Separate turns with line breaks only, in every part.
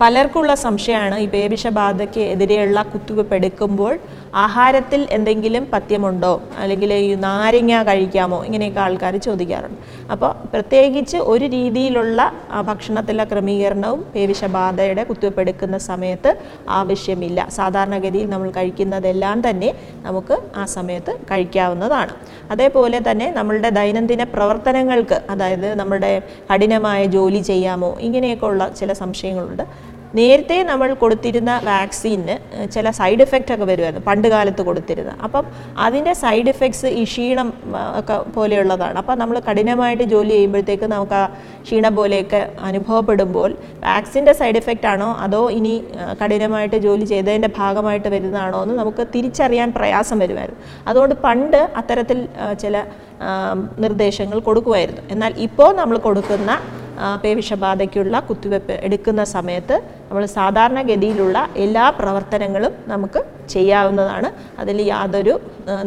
പലർക്കുള്ള സംശയമാണ് ഈ പേവിഷബാധയ്ക്ക് എതിരെയുള്ള കുത്തിവെപ്പ് എടുക്കുമ്പോൾ ആഹാരത്തിൽ എന്തെങ്കിലും പഥ്യമുണ്ടോ? അല്ലെങ്കിൽ ഈ നാരങ്ങ കഴിക്കാമോ? ഇങ്ങനെയൊക്കെ ആൾക്കാർ ചോദിക്കാറുണ്ട്. അപ്പോൾ പ്രത്യേകിച്ച് ഒരു രീതിയിലുള്ള ഭക്ഷണത്തിലെ ക്രമീകരണവും പേവിഷബാധയുടെ കുത്തിവെപ്പ് എടുക്കുന്ന സമയത്ത് ആവശ്യമില്ല. സാധാരണഗതിയിൽ നമ്മൾ കഴിക്കുന്നതെല്ലാം തന്നെ നമുക്ക് ആ സമയത്ത് കഴിക്കാവുന്നതാണ്. അതേപോലെ തന്നെ നമ്മളുടെ ദൈനംദിന പ്രവർത്തനങ്ങൾക്ക് അതായത് നമ്മുടെ കഠിനമായ ജോലി ചെയ്യാമോ? ഇങ്ങനെയൊക്കെ ഉള്ള ചില സംശയങ്ങളുണ്ട്. നേരത്തെ നമ്മൾ കൊടുത്തിരുന്ന വാക്സിന് ചില സൈഡ് എഫക്റ്റ് ഒക്കെ വരുമായിരുന്നു പണ്ട് കാലത്ത് കൊടുത്തിരുന്ന അപ്പം അതിന്റെ സൈഡ് എഫക്ട്സ് ഈ ക്ഷീണം ഒക്കെ പോലെയുള്ളതാണ്. അപ്പം നമ്മൾ കഠിനമായിട്ട് ജോലി ചെയ്യുമ്പോഴത്തേക്ക് നമുക്ക് ആ ക്ഷീണം പോലെയൊക്കെ അനുഭവപ്പെടുമ്പോൾ വാക്സിന്റെ സൈഡ് എഫക്റ്റ് ആണോ അതോ ഇനി കഠിനമായിട്ട് ജോലി ചെയ്തതിന്റെ ഭാഗമായിട്ട് വരുന്നതാണോ എന്ന് നമുക്ക് തിരിച്ചറിയാൻ പ്രയാസം വരുമായിരുന്നു. അതുകൊണ്ട് പണ്ട് അത്തരത്തിൽ ചില നിർദ്ദേശങ്ങൾ കൊടുക്കുമായിരുന്നു. എന്നാൽ ഇപ്പോൾ നമ്മൾ കൊടുക്കുന്ന പേവിഷബാധയ്ക്കുള്ള കുത്തിവെപ്പ് എടുക്കുന്ന സമയത്ത് നമ്മൾ സാധാരണഗതിയിലുള്ള എല്ലാ പ്രവർത്തനങ്ങളും നമുക്ക് ചെയ്യാവുന്നതാണ്. അതിൽ യാതൊരു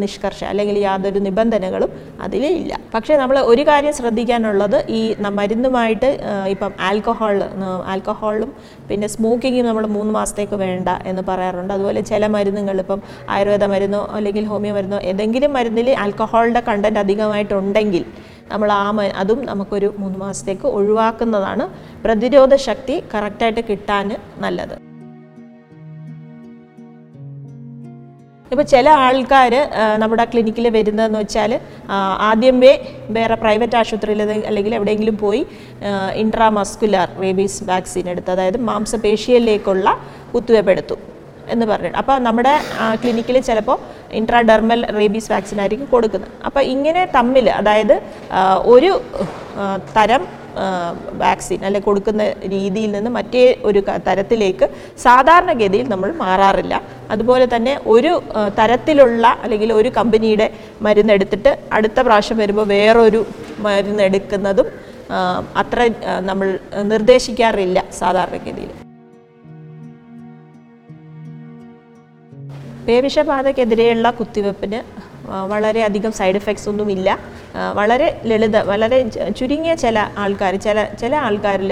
നിഷ്കർഷ അല്ലെങ്കിൽ യാതൊരു നിബന്ധനകളും അതിൽ ഇല്ല. പക്ഷേ നമ്മൾ ഒരു കാര്യം ശ്രദ്ധിക്കാനുള്ളത് ഈ മരുന്നുമായിട്ട് ഇപ്പം ആൽക്കഹോൾ ആൽക്കഹോളും പിന്നെ സ്മോക്കിങ്ങും നമ്മൾ മൂന്ന് മാസത്തേക്ക് വേണ്ട എന്ന് പറയാറുണ്ട്. അതുപോലെ ചില മരുന്നുകൾ ഇപ്പം ആയുർവേദ മരുന്നോ അല്ലെങ്കിൽ ഹോമിയോ മരുന്നോ ഏതെങ്കിലും മരുന്നിൽ ആൽക്കഹോളിന്റെ കണ്ടന്റ് അധികമായിട്ടുണ്ടെങ്കിൽ നമ്മൾ ആ അതും നമുക്കൊരു മൂന്ന് മാസത്തേക്ക് ഒഴിവാക്കുന്നതാണ് പ്രതിരോധ ശക്തി കറക്റ്റായിട്ട് കിട്ടാൻ നല്ലത്. ഇപ്പോൾ ചില ആൾക്കാർ നമ്മുടെ ക്ലിനിക്കിൽ വരുന്നതെന്ന് വെച്ചാൽ ആദ്യമേ വേറെ പ്രൈവറ്റ് ആശുപത്രിയിൽ അല്ലെങ്കിൽ എവിടെയെങ്കിലും പോയി ഇൻട്രാമസ്കുലർ റേബീസ് വാക്സിൻ എടുത്ത് അതായത് മാംസപേശിയിലേക്കുള്ള കുത്തിവയ്പ് എടുത്തു എന്ന് പറഞ്ഞിട്ട് അപ്പോൾ നമ്മുടെ ക്ലിനിക്കിൽ ചിലപ്പോൾ ഇൻട്രാഡെർമൽ റേബീസ് വാക്സിൻ ആയിരിക്കും കൊടുക്കുന്നത്. അപ്പോൾ ഇങ്ങനെ തമ്മിൽ അതായത് ഒരു തരം വാക്സിൻ അല്ലെ കൊടുക്കുന്ന രീതിയിൽ നിന്ന് മറ്റേ ഒരു തരത്തിലേക്ക് സാധാരണഗതിയിൽ നമ്മൾ മാറാറില്ല. അതുപോലെ തന്നെ ഒരു തരത്തിലുള്ള അല്ലെങ്കിൽ ഒരു കമ്പനിയുടെ മരുന്ന് എടുത്തിട്ട് അടുത്ത പ്രാവശ്യം വരുമ്പോൾ വേറൊരു മരുന്ന് എടുക്കുന്നതും അത്ര നമ്മൾ നിർദ്ദേശിക്കാറില്ല സാധാരണഗതിയിൽ. പേവിഷബാധക്കെതിരെയുള്ള കുത്തിവെപ്പിന് വളരെയധികം സൈഡ് എഫക്ട്സ് ഒന്നുമില്ല. വളരെ ലളിത വളരെ ചുരുങ്ങിയ ചില ആൾക്കാർ ചില ചില ആൾക്കാരിൽ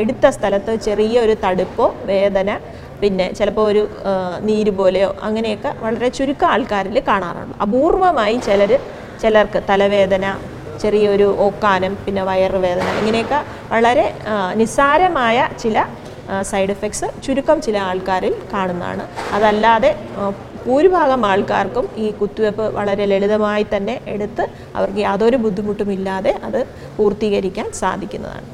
എടുത്ത സ്ഥലത്ത് ചെറിയ ഒരു തടുപ്പോ വേദന പിന്നെ ചിലപ്പോൾ ഒരു നീര് പോലെയോ അങ്ങനെയൊക്കെ വളരെ ചുരുക്കം ആൾക്കാരിൽ കാണാറുണ്ട്. അപൂർവമായി ചിലർ ചിലർക്ക് തലവേദന ചെറിയൊരു ഓക്കാനം പിന്നെ വയറുവേദന ഇങ്ങനെയൊക്കെ വളരെ നിസ്സാരമായ ചില സൈഡ് എഫക്ട്സ് ചുരുക്കം ചില ആൾക്കാരിൽ കാണുന്നതാണ്. അതല്ലാതെ ഭൂരിഭാഗം ആൾക്കാർക്കും ഈ കുത്തിവെപ്പ് വളരെ ലളിതമായി തന്നെ എടുത്ത് അവർക്ക് യാതൊരു ബുദ്ധിമുട്ടുമില്ലാതെ അത് പൂർത്തീകരിക്കാൻ സാധിക്കുന്നതാണ്.